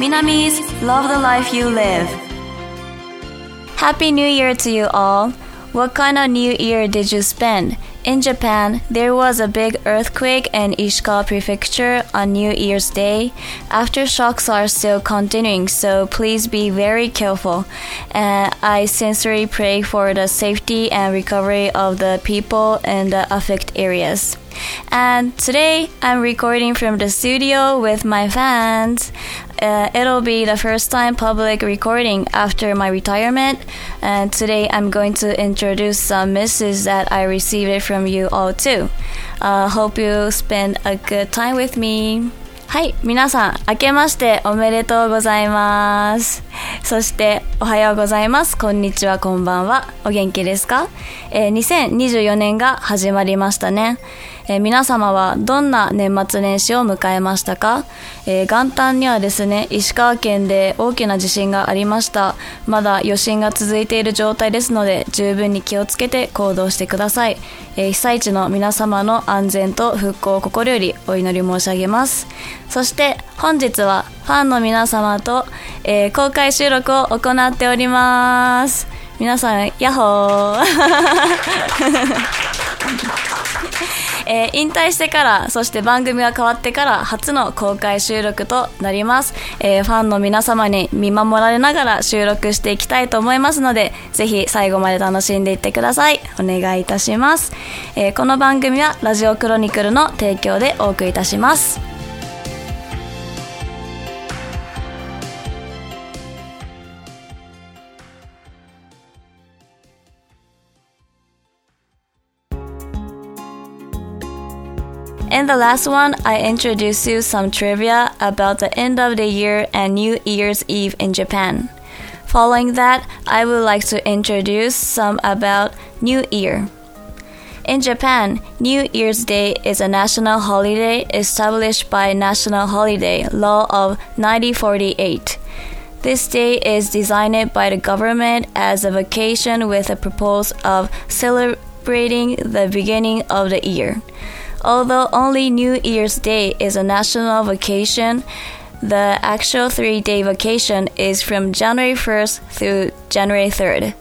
Minamis Love the Life You Live. Happy New Year to you all. What kind of New Year did you spend? In Japan, there was a big earthquake in Ishikawa Prefecture on New Year's Day. Aftershocks are still continuing, so please be very careful. And I sincerely pray for the safety and recovery of the people in the affected areas. And today I'm recording from the studio with my fans. Uh, it'll be the first time public recording after my retirement. And today I'm going to introduce some misses that I received from you all too. Uh, hope you spend a good time with me. はい、皆さん、明けましておめでとうございます。そして、おはようございます。こんにちは、こんばんは。お元気ですか、えー、2024年が始まりましたね。えー皆様はどんな年末年始を迎えましたか、えー元旦にはですね、石川県で大きな地震がありました。まだ余震が続いている状態ですので、十分に気をつけて行動してください。えー被災地の皆様の安全と復興を心よりお祈り申し上げます。そして本日はファンの皆様と、えー公開収録を行っております。皆さん、ヤッホー。えー引退してからそして番組が変わってから初の公開収録となります、えーファンの皆様に見守られながら収録していきたいと思いますのでぜひ最後まで楽しんでいってください。お願いいたします、えーこの番組はラジオクロニクルの提供でお送りいたします。In the last one, I introduced you some trivia about the end of the year and New Year's Eve in Japan. Following that, I would like to introduce some about New Year. In Japan, New Year's Day is a national holiday established by National Holiday Law of 1948. This day is designed by the government as a vacation with a purpose of celebrating the beginning of the year. Although only New Year's Day is a national vacation, the actual three day vacation is from January 1st through January 3rd.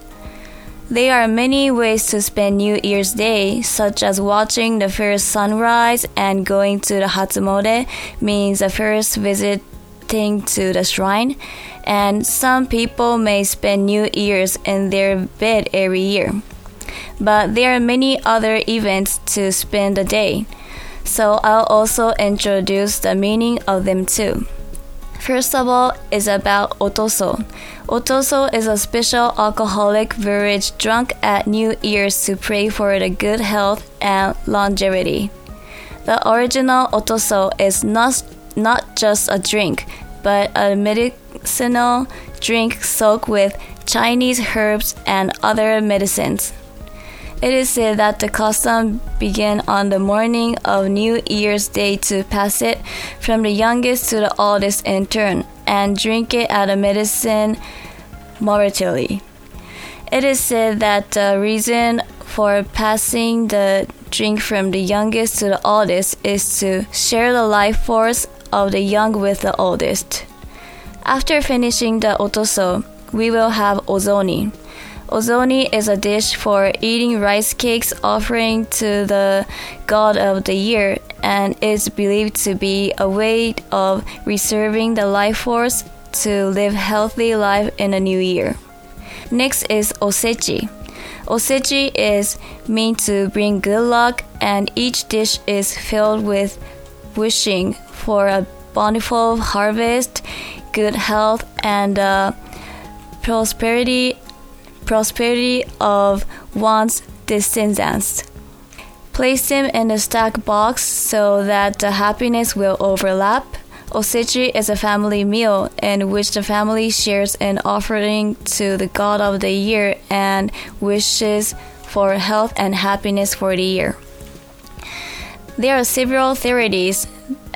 There are many ways to spend New Year's Day, such as watching the first sunrise and going to the Hatsumode means the first visiting to the shrine, and some people may spend New Year's in their bed every year. But there are many other events to spend the day, so I'll also introduce the meaning of them too. First of all is about otoso. Otoso is a special alcoholic beverage drunk at New Year's to pray for the good health and longevity. The original otoso is not, not just a drink, but a medicinal drink soaked with Chinese herbs and other medicines. It is said that the custom began on the morning of New Year's Day to pass it from the youngest to the oldest in turn and drink it at a medicine mortality. It is said that the reason for passing the drink from the youngest to the oldest is to share the life force of the young with the oldest. After finishing the otoso, we will have ozoni. Ozoni is a dish for eating rice cakes offering to the god of the year and is believed to be a way of reserving the life force to live healthy life in a new year. Next is osechi. Osechi is meant to bring good luck and each dish is filled with wishing for a bountiful harvest, good health and uh, prosperity prosperity of one's descendants. Place them in a stack box so that the happiness will overlap. Osechi is a family meal in which the family shares an offering to the god of the year and wishes for health and happiness for the year. There are several theories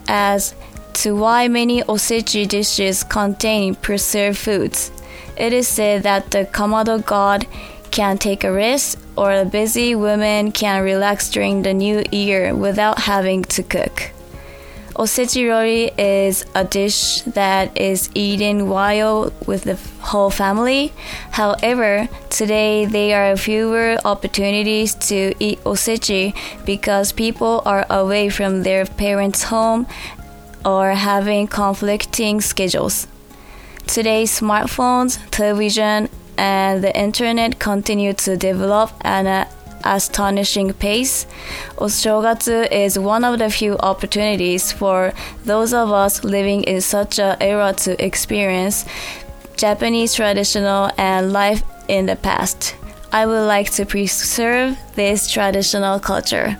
as to why many osechi dishes contain preserved foods. It is said that the Kamado god can take a rest, or a busy woman can relax during the new year without having to cook. Osechirori is a dish that is eaten while with the whole family. However, today there are fewer opportunities to eat osechi because people are away from their parents' home or having conflicting schedules. Today, smartphones, television, and the internet continue to develop at an astonishing pace. Oshogatsu is one of the few opportunities for those of us living in such an era to experience Japanese traditional and life in the past. I would like to preserve this traditional culture.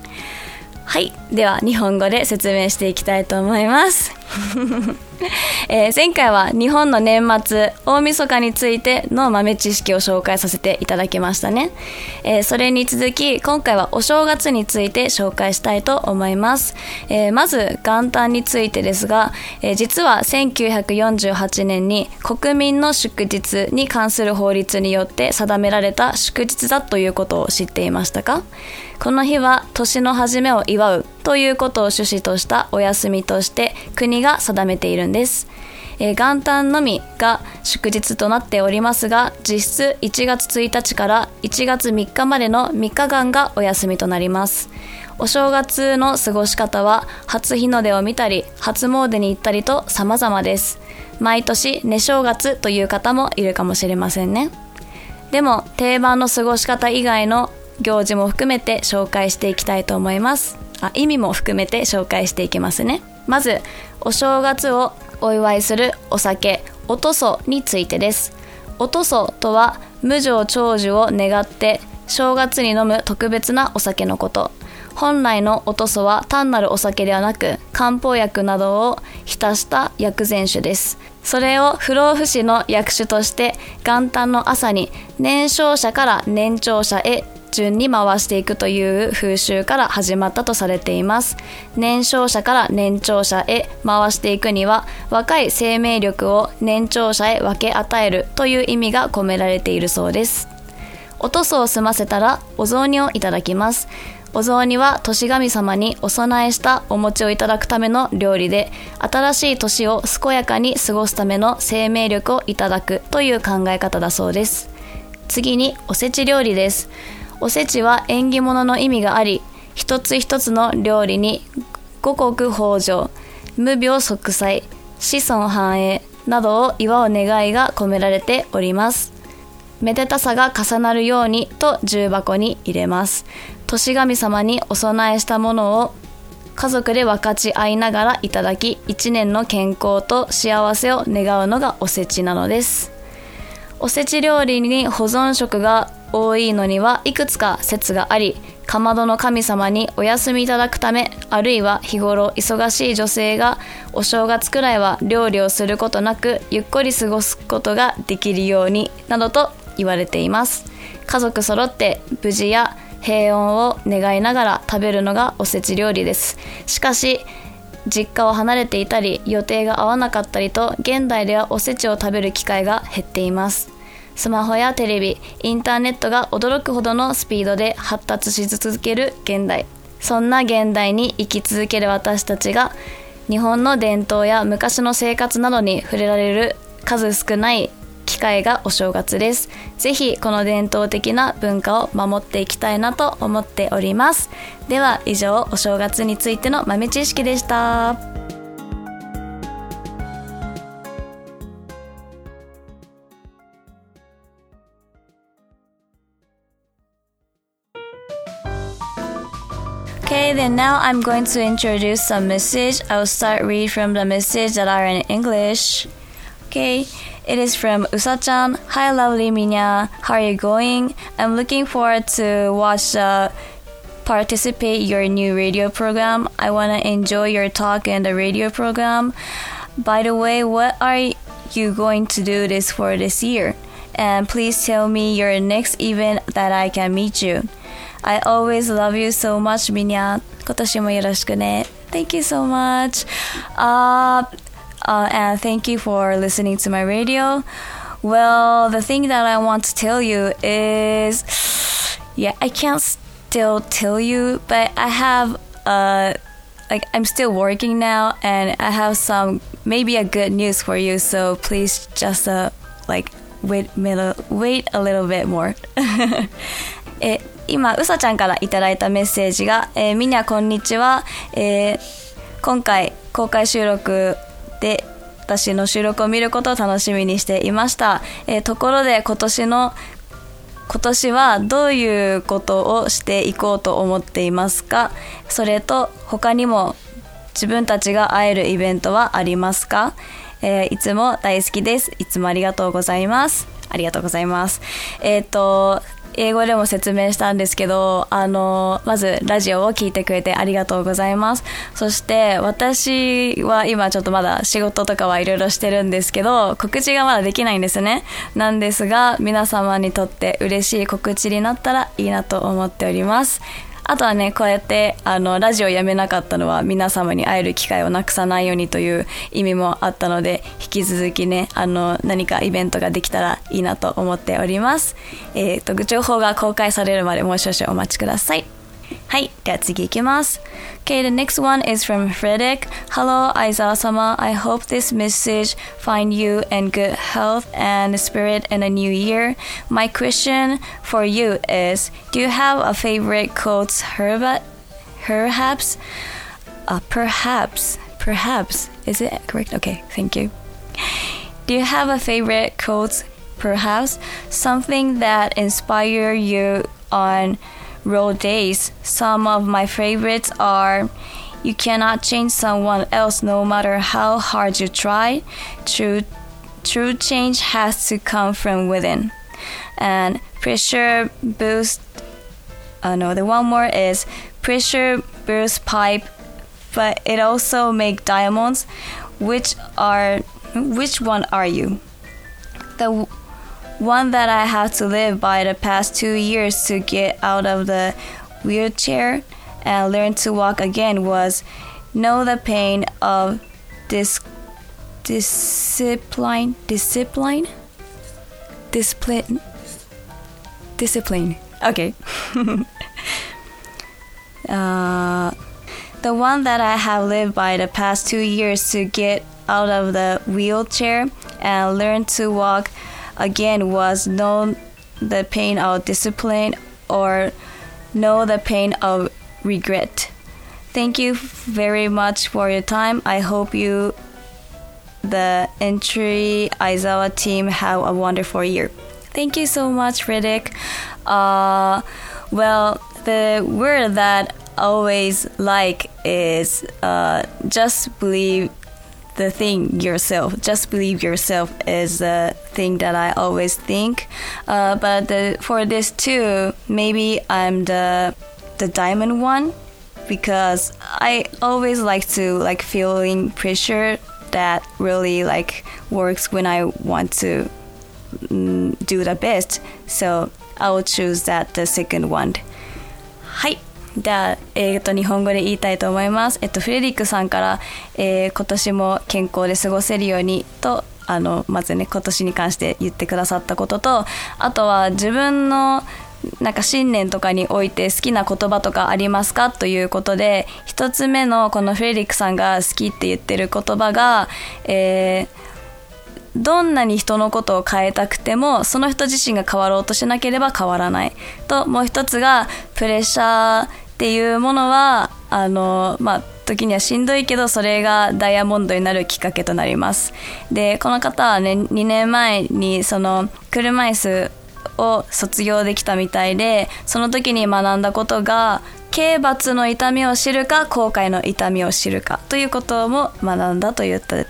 はい。では、日本語で説明していきたいと思います。 えー前回は日本の年末大晦日についての豆知識を紹介させていただきましたね、えーそれに続き今回はお正月について紹介したいと思います、えーまず元旦についてですが、え実は1948年に国民の祝日に関する法律によって定められた祝日だということを知っていましたか？この日は年の初めを祝うということを趣旨としたお休みとして国が定めているんです、えー元旦のみが祝日となっておりますが実質1月1日から1月3日までの3日間がお休みとなります。お正月の過ごし方は初日の出を見たり初詣に行ったりと様々です。毎年寝正月という方もいるかもしれませんね。でも定番の過ごし方以外の行事も含めて紹介していきたいと思います。あ意味も含めて紹介していきますね。まずお正月をお祝いするお酒おとそについてです。おとそとは無常長寿を願って正月に飲む特別なお酒のこと。本来のおとそは単なるお酒ではなく漢方薬などを浸した薬膳酒です。それを不老不死の薬酒として元旦の朝に年少者から年長者へ順に回していくという風習から始まったとされています。年少者から年長者へ回していくには若い生命力を年長者へ分け与えるという意味が込められているそうです。おとそを済ませたらお雑煮をいただきます。お雑煮は年神様にお供えしたお餅をいただくための料理で新しい年を健やかに過ごすための生命力をいただくという考え方だそうです。次におせち料理です。おせちは縁起物の意味があり一つ一つの料理に五穀豊穣無病息災子孫繁栄などを祝う願いが込められております。めでたさが重なるようにと重箱に入れます。年神様にお供えしたものを家族で分かち合いながらいただき一年の健康と幸せを願うのがおせちなのです。おせち料理に保存食が多いのにはいくつか説がありかまどの神様にお休みいただくためあるいは日頃忙しい女性がお正月くらいは料理をすることなくゆっくり過ごすことができるようになどと言われています。家族揃って無事や平穏を願いながら食べるのがおせち料理です。しかし実家を離れていたり予定が合わなかったりと現代ではおせちを食べる機会が減っています。スマホやテレビインターネットが驚くほどのスピードで発達し続ける現代。そんな現代に生き続ける私たちが日本の伝統や昔の生活などに触れられる数少ない機会がお正月です。ぜひこの伝統的な文化を守っていきたいなと思っております。では以上お正月についての豆知識でした。Then now I'm going to introduce some message. I'll start read from the message that are in English. Okay, it is from Usa-chan. Hi, lovely Minya. How are you going? I'm looking forward to watch uh, participate your new radio program. I want to enjoy your talk in the radio program. By the way, what are you going to do this for this year? And please tell me your next event that I can meet you. I always love you so much, Minya. 今年もよろしくね. Thank you so much. Uh, uh, and thank you for listening to my radio. Well, the thing that I want to tell you is, yeah, I can't still tell you, but I have a, like I'm still working now and I have some maybe a good news for you so please just uh, like wait, wait a little bit more え 今うさちゃんからいただいたメッセージが、えー、みにゃこんにちは、えー、今回公開収録で私の収録を見ることを楽しみにしていました、えー、ところで今年の今年はどういうことをしていこうと思っていますか？それと他にも自分たちが会えるイベントはありますか、えー、いつも大好きです。いつもありがとうございます。ありがとうございます。えっ、ー、と英語でも説明したんですけど、あの、まずラジオを聞いてくれてありがとうございます。そして私は今ちょっとまだ仕事とかはいろいろしてるんですけど、告知がまだできないんですね。なんですが、皆様にとって嬉しい告知になったらいいなと思っております。あとはね、こうやってあのラジオやめなかったのは皆様に会える機会をなくさないようにという意味もあったので、引き続きね、あの何かイベントができたらいいなと思っております。えっ、ー、と、情報が公開されるまでもう少々お待ちください。はい。では次行きます。Okay, the next one is from Frederick. Hello, Aizawa-sama. I hope this message find you in good health and spirit in the new year. My question for you is, do you have a favorite quote herb perhaps? Uh, perhaps. Perhaps. Is it correct? Okay, thank you. Do you have a favorite quote perhaps? Something that inspire you on road days. Some of my favorites are You cannot change someone else no matter how hard you try. True, true change has to come from within. And pressure boost. Uh, no, the one more is pressure boost pipe, but it also make diamonds. Which are which one are you? The one that I have to live by the past two years to get out of the wheelchair and learn to walk again was know the pain of this discipline discipline? Discipline? Discipline. Okay. Uh, the one that I have lived by the past two years to get out of the wheelchair and learn to walk again was know the pain of discipline or know the pain of regret. Thank you very much for your time. I hope you, the entry Aizawa team, have a wonderful year. Thank you so much, Riddick. Uh, well, the word that always like is uh, just believe the thing yourself. Just believe yourself is the thing that I always think. Uh, but the, for this too, maybe I'm the the diamond one because I always like to like feeling pressure that really like works when I want to mm, do the best. So I will choose that the second one. はい。では、えー、と日本語で言いたいと思います。えっと、フレリックさんから、えー、今年も健康で過ごせるようにと、あの、まずね、今年に関して言ってくださったことと、あとは自分のなんか新年とかにおいて好きな言葉とかありますかということで、一つ目のこのフレリックさんが好きって言ってる言葉が、えー、どんなに人のことを変えたくてもその人自身が変わろうとしなければ変わらないともう一つがプレッシャーっていうものはあのまあ時にはしんどいけどそれがダイヤモンドになるきっかけとなります。でこの方はね2年前にその車椅子を卒業できたみたいでその時に学んだことが刑罰の痛みを知るか後悔の痛みを知るかということも学んだと言った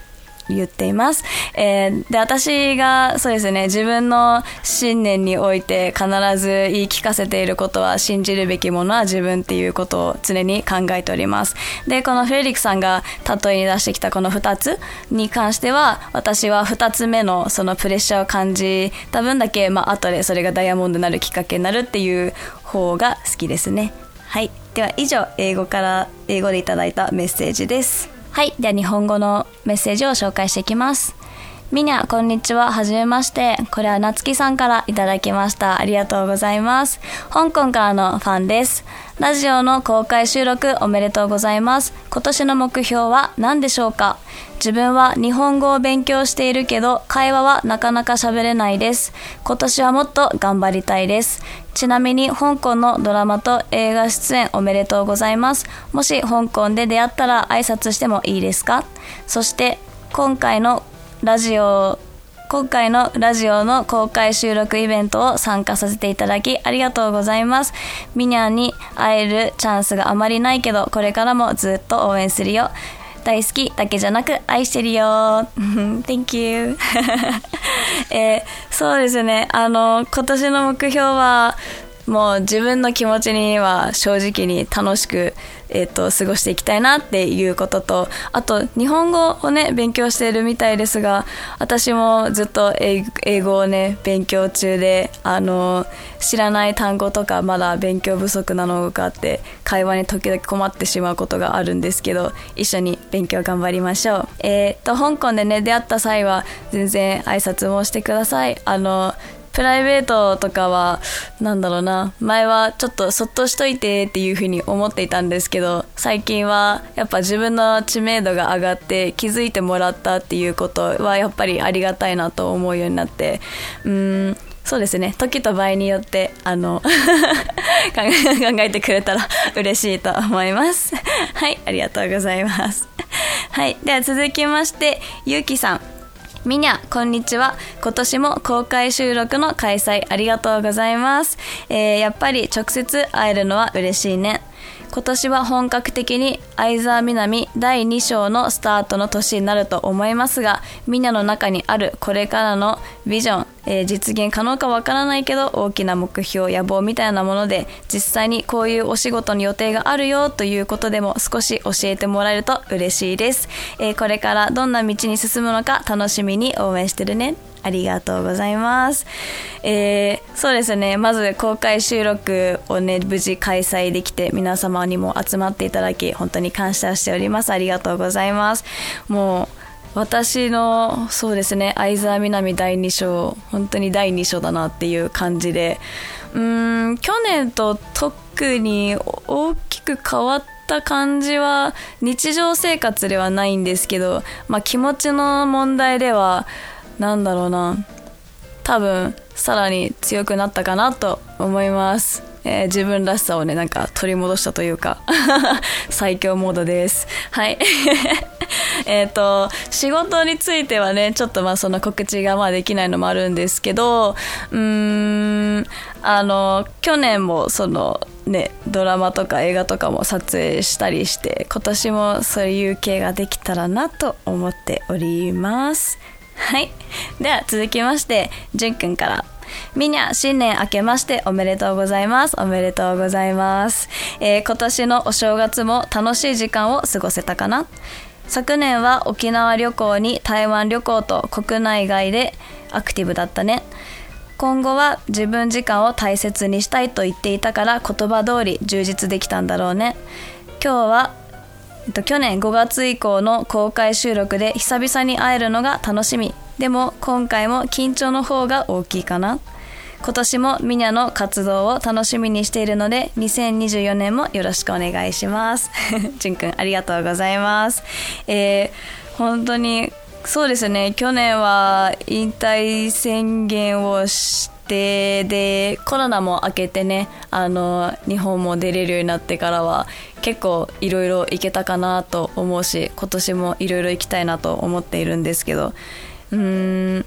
言っています。えー、で、私が、そうですね、自分の信念において必ず言い聞かせていることは、信じるべきものは自分っていうことを常に考えております。で、このフェリックさんが例えに出してきたこの2つに関しては、私は2つ目のそのプレッシャーを感じた分だけ、まあ、後でそれがダイヤモンドになるきっかけになるっていう方が好きですね。はい。では以上、英語から、英語でいただいたメッセージです。はい。では日本語のメッセージを紹介していきます。みにゃ、こんにちは。はじめまして。これはなつきさんからいただきました。ありがとうございます。香港からのファンです。ラジオの公開収録おめでとうございます。今年の目標は何でしょうか自分は日本語を勉強しているけど、会話はなかなか喋れないです。今年はもっと頑張りたいです。ちなみに香港のドラマと映画出演おめでとうございます。もし香港で出会ったら挨拶してもいいですかそして今回のラジオ今回のラジオの公開収録イベントを参加させていただきありがとうございます。ミニャンに会えるチャンスがあまりないけど、これからもずっと応援するよ。大好きだけじゃなく愛してるよ。Thank you えー、そうですね。あの、今年の目標は、もう自分の気持ちには正直に楽しくえ、ー、と、過ごしていきたいなっていうことと、あと、日本語をね、勉強しているみたいですが、私もずっと英語をね、勉強中で、あの、知らない単語とかまだ勉強不足なのがあって、会話に時々困ってしまうことがあるんですけど、一緒に勉強頑張りましょう。えっ、ー、と、香港でね、出会った際は、全然挨拶もしてください。あの、プライベートとかは、なんだろうな、前はちょっとそっとしといてっていうふうに思っていたんですけど、最近はやっぱ自分の知名度が上がって気づいてもらったっていうことはやっぱりありがたいなと思うようになって、うん、そうですね。時と場合によって、あの 考えてくれたら 嬉しいと思います。はい、ありがとうございます。はい、では続きまして、ゆうきさん。みにゃ、こんにちは。今年も公開収録の開催ありがとうございます。えー、やっぱり直接会えるのは嬉しいね。今年は本格的に相沢みなみ第2章のスタートの年になると思いますが、みんなの中にあるこれからのビジョン、えー、実現可能かわからないけど大きな目標、野望みたいなもので実際にこういうお仕事の予定があるよということでも少し教えてもらえると嬉しいです。えー、これからどんな道に進むのか楽しみに応援してるね。ありがとうございます。えー、そうですね、まず公開収録をね、無事開催できて、皆様にも集まっていただき、本当に感謝しております。ありがとうございます。もう、私の、そうですね、相沢みなみ第2章、本当に第2章だなっていう感じで、うん、去年と特に大きく変わった感じは、日常生活ではないんですけど、まあ気持ちの問題では、なんだろうな。多分さらに強くなったかなと思います、えー、自分らしさをねなんか取り戻したというか 最強モードです。はい。えっと仕事についてはねちょっとまあその告知がまあできないのもあるんですけどうーんあの去年もそのねドラマとか映画とかも撮影したりして今年もそういう系ができたらなと思っております。はい。では続きまして、じゅんくんから。みにゃ、新年明けましておめでとうございます。おめでとうございます。えー、今年のお正月も楽しい時間を過ごせたかな昨年は沖縄旅行に台湾旅行と国内外でアクティブだったね。今後は自分時間を大切にしたいと言っていたから言葉通り充実できたんだろうね。今日はえっと、去年5月以降の公開収録で久々に会えるのが楽しみ。でも今回も緊張の方が大きいかな。今年もミニャの活動を楽しみにしているので、2024年もよろしくお願いします。じゅんくん、ありがとうございます。えー、本当に、そうですね、去年は引退宣言をして、で、コロナも明けてね、あの、日本も出れるようになってからは、結構いろいろ行けたかなと思うし今年もいろいろ行きたいなと思っているんですけどうん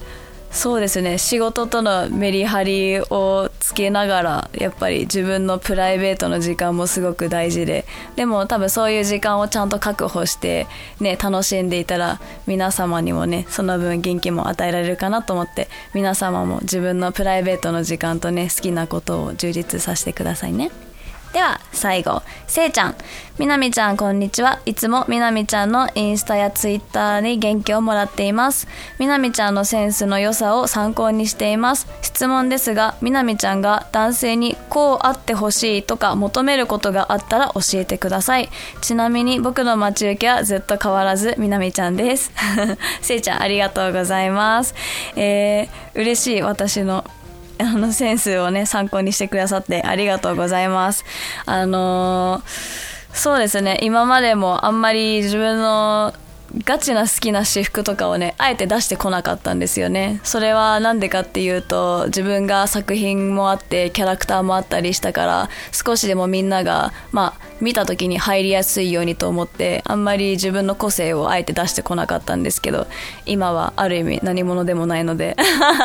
そうですね。仕事とのメリハリをつけながらやっぱり自分のプライベートの時間もすごく大事で。でも多分そういう時間をちゃんと確保してね楽しんでいたら皆様にもねその分元気も与えられるかなと思って皆様も自分のプライベートの時間とね好きなことを充実させてくださいね。では最後せいちゃん。みなみちゃんこんにちは。いつもみなみちゃんのインスタやツイッターに元気をもらっています。みなみちゃんのセンスの良さを参考にしています。質問ですがみなみちゃんが男性にこうあってほしいとか求めることがあったら教えてください。ちなみに僕の待ち受けはずっと変わらずみなみちゃんです。せいちゃんありがとうございます。えー、嬉しい私の。あのセンスをね参考にしてくださってありがとうございます。あのー、そうですね。今までもあんまり自分のガチな好きな私服とかをねあえて出してこなかったんですよね。それは何でかっていうと自分が作品もあってキャラクターもあったりしたから少しでもみんながまあ見た時に入りやすいようにと思ってあんまり自分の個性をあえて出してこなかったんですけど今はある意味何者でもないので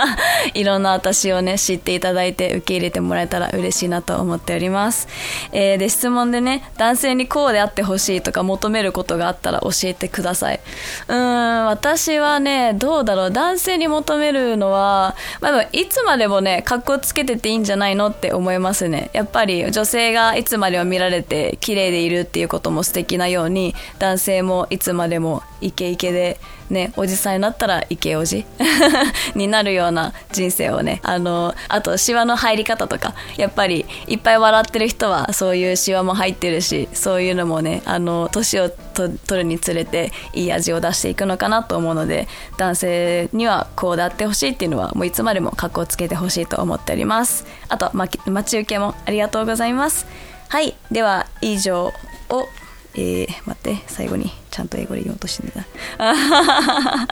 いろんな私をね知っていただいて受け入れてもらえたら嬉しいなと思っております、えー、で質問でね男性にこうであってほしいとか求めることがあったら教えてください。い。うん私はねどうだろう。男性に求めるのは、まあ、いつまでもね格好つけてていいんじゃないのって思いますね。やっぱり女性がいつまでも見られて綺麗でいるっていうことも素敵なように男性もいつまでもイケイケでねおじさんになったらイケおじ になるような人生をねあのあとシワの入り方とかやっぱりいっぱい笑ってる人はそういうシワも入ってるしそういうのもねあの年を取るにつれていい味を出していくのかなと思うので男性にはこうであってほしいっていうのはもういつまでも格好つけてほしいと思っております。あとま待ち受けもありがとうございます。はいでは以上をえー、待って最後に。ちゃんと英語で言おうとしてんだ。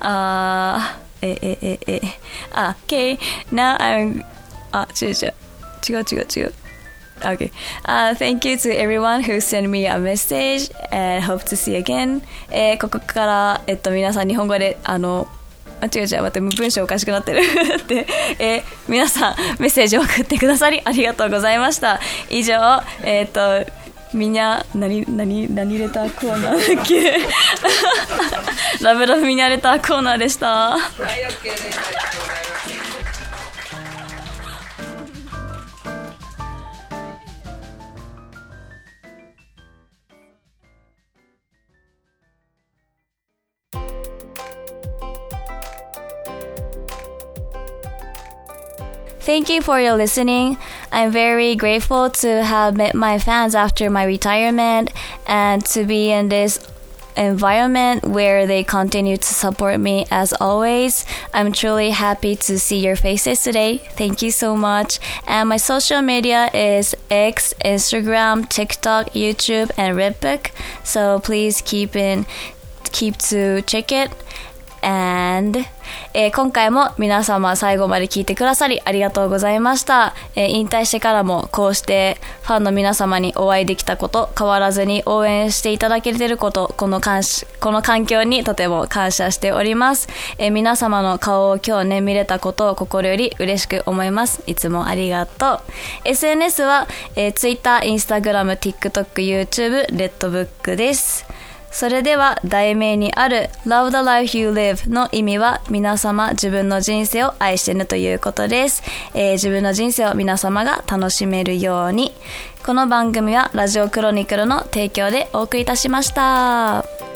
あーええええ。あ OK now I'm あ違う違う。違う違う違う。Okay. Uh, thank you to everyone who sent me a message and hope to see you again. えー、ここから、えっと、皆さん日本語で、あの、あ、違う違う、待って、文章おかしくなってる。で、えー、皆さんメッセージを送ってくださりありがとうございました。以上、えっ、と、みんな、何、何、何レターコーナーだっけ？ラブラブミニャレターコーナーでした。はい、OK Thank you for your listening. I'm very grateful to have met my fans after my retirement and to be in this environment where they continue to support me as always. I'm truly happy to see your faces today. Thank you so much. And my social media is X, Instagram, TikTok, YouTube, and Redbook. So please keep in keep to check it. And え、今回も皆様最後まで聞いてくださりありがとうございました、えー、引退してからもこうしてファンの皆様にお会いできたこと変わらずに応援していただけてることこの感この環境にとても感謝しております、えー、皆様の顔を今日ね見れたことを心より嬉しく思います。いつもありがとう。SNS は、えー、Twitter、Instagram、TikTok、YouTube、Redbook です。それでは題名にある Love the Life You Live の意味は皆様自分の人生を愛してねということです、えー、自分の人生を皆様が楽しめるようにこの番組はラジオクロニクルの提供でお送りいたしました。